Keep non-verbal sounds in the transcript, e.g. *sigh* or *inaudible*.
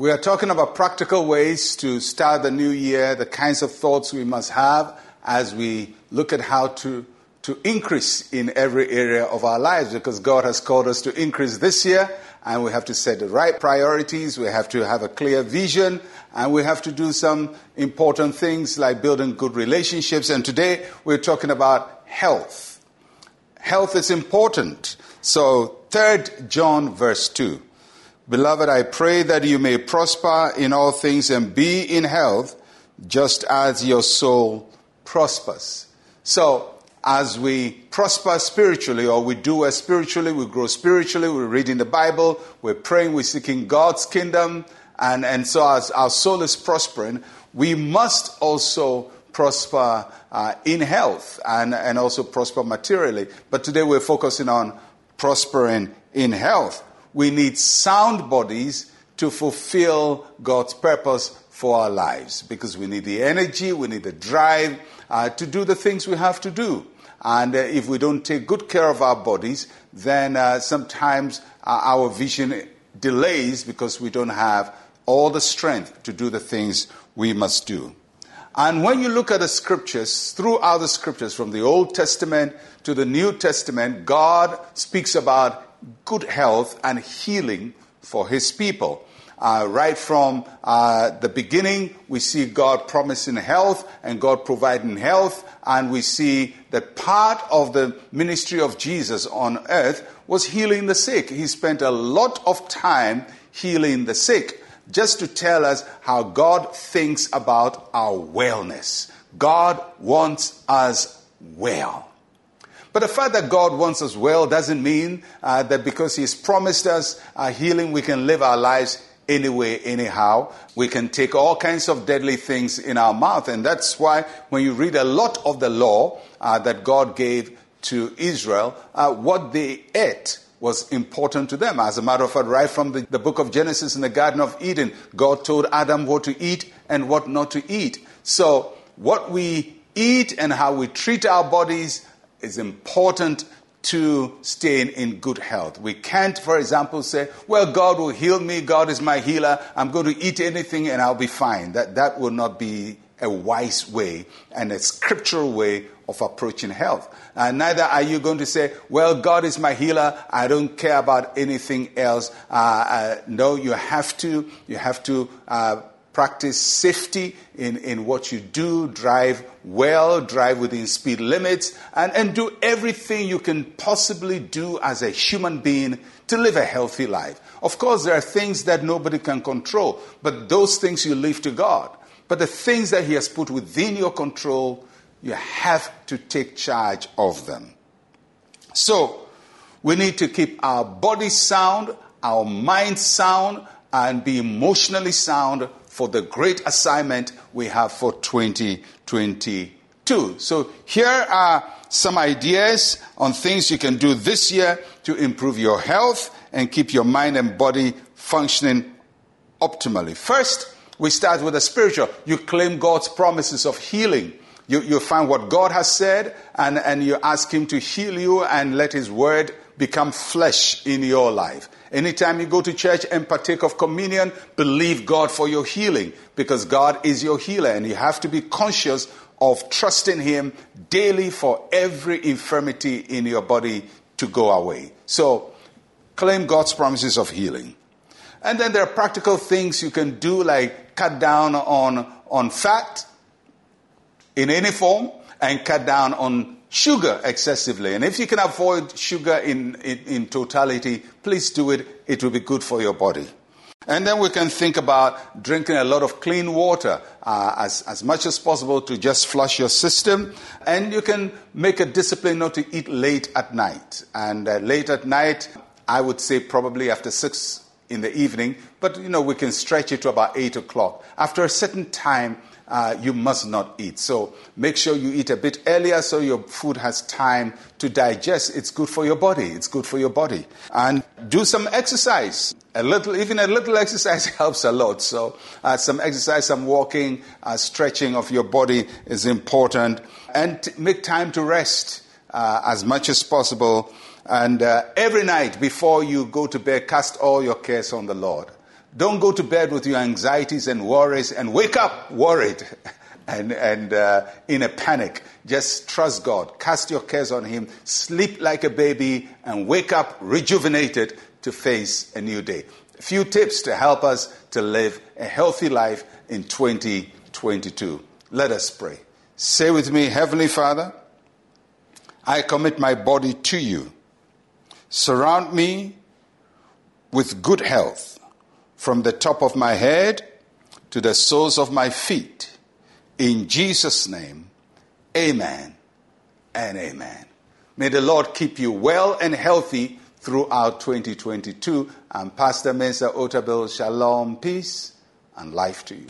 We are talking about practical ways to start the new year, the kinds of thoughts we must have as we look at how to, to increase in every area of our lives because God has called us to increase this year and we have to set the right priorities, we have to have a clear vision, and we have to do some important things like building good relationships. And today we're talking about health. Health is important. So, 3 John verse 2. Beloved, I pray that you may prosper in all things and be in health, just as your soul prospers. So, as we prosper spiritually or we do well spiritually, we grow spiritually, we're reading the Bible, we're praying, we're seeking God's kingdom, and, and so as our soul is prospering, we must also prosper uh, in health and, and also prosper materially. But today we're focusing on prospering in health. We need sound bodies to fulfill God's purpose for our lives because we need the energy, we need the drive uh, to do the things we have to do. And uh, if we don't take good care of our bodies, then uh, sometimes uh, our vision delays because we don't have all the strength to do the things we must do. And when you look at the scriptures, throughout the scriptures, from the Old Testament to the New Testament, God speaks about good health and healing for his people. Uh, right from uh, the beginning, we see God promising health and God providing health, and we see that part of the ministry of Jesus on earth was healing the sick. He spent a lot of time healing the sick, just to tell us how God thinks about our wellness. God wants us well. But the fact that God wants us well doesn't mean uh, that because He's promised us uh, healing, we can live our lives anyway, anyhow. We can take all kinds of deadly things in our mouth. And that's why when you read a lot of the law uh, that God gave to Israel, uh, what they ate was important to them. As a matter of fact, right from the, the book of Genesis in the Garden of Eden, God told Adam what to eat and what not to eat. So, what we eat and how we treat our bodies is important to staying in good health. We can't, for example, say, well, God will heal me, God is my healer, I'm going to eat anything and I'll be fine. That, that will not be a wise way and a scriptural way of approaching health. And neither are you going to say, well, God is my healer, I don't care about anything else. Uh, uh, no, you have to, you have to uh, practice safety in, in what you do, drive well, drive within speed limits, and, and do everything you can possibly do as a human being to live a healthy life. Of course, there are things that nobody can control, but those things you leave to God. But the things that He has put within your control, you have to take charge of them. So, we need to keep our body sound, our mind sound, and be emotionally sound for the great assignment we have for 2022. So here are some ideas on things you can do this year to improve your health and keep your mind and body functioning optimally. First, we start with the spiritual. You claim God's promises of healing. You, you find what God has said and, and you ask Him to heal you and let His word become flesh in your life. Anytime you go to church and partake of communion, believe God for your healing because God is your healer and you have to be conscious of trusting Him daily for every infirmity in your body to go away. So, claim God's promises of healing. And then there are practical things you can do like cut down on, on fat in any form and cut down on sugar excessively. And if you can avoid sugar in, in, in, totality, please do it. It will be good for your body. And then we can think about drinking a lot of clean water uh, as, as much as possible to just flush your system. And you can make a discipline not to eat late at night. And uh, late at night, I would say probably after six in the evening, but you know, we can stretch it to about eight o'clock. After a certain time, uh, you must not eat. So make sure you eat a bit earlier so your food has time to digest. It's good for your body. It's good for your body. And do some exercise. A little, even a little exercise *laughs* helps a lot. So uh, some exercise, some walking, uh, stretching of your body is important. And t- make time to rest uh, as much as possible. And uh, every night before you go to bed, cast all your cares on the Lord. Don't go to bed with your anxieties and worries and wake up worried *laughs* and, and uh, in a panic. Just trust God. Cast your cares on Him. Sleep like a baby and wake up rejuvenated to face a new day. A few tips to help us to live a healthy life in 2022. Let us pray. Say with me, Heavenly Father, I commit my body to you. Surround me with good health from the top of my head to the soles of my feet. In Jesus' name, amen and amen. May the Lord keep you well and healthy throughout 2022. I'm Pastor Mensa Otabil. Shalom, peace, and life to you.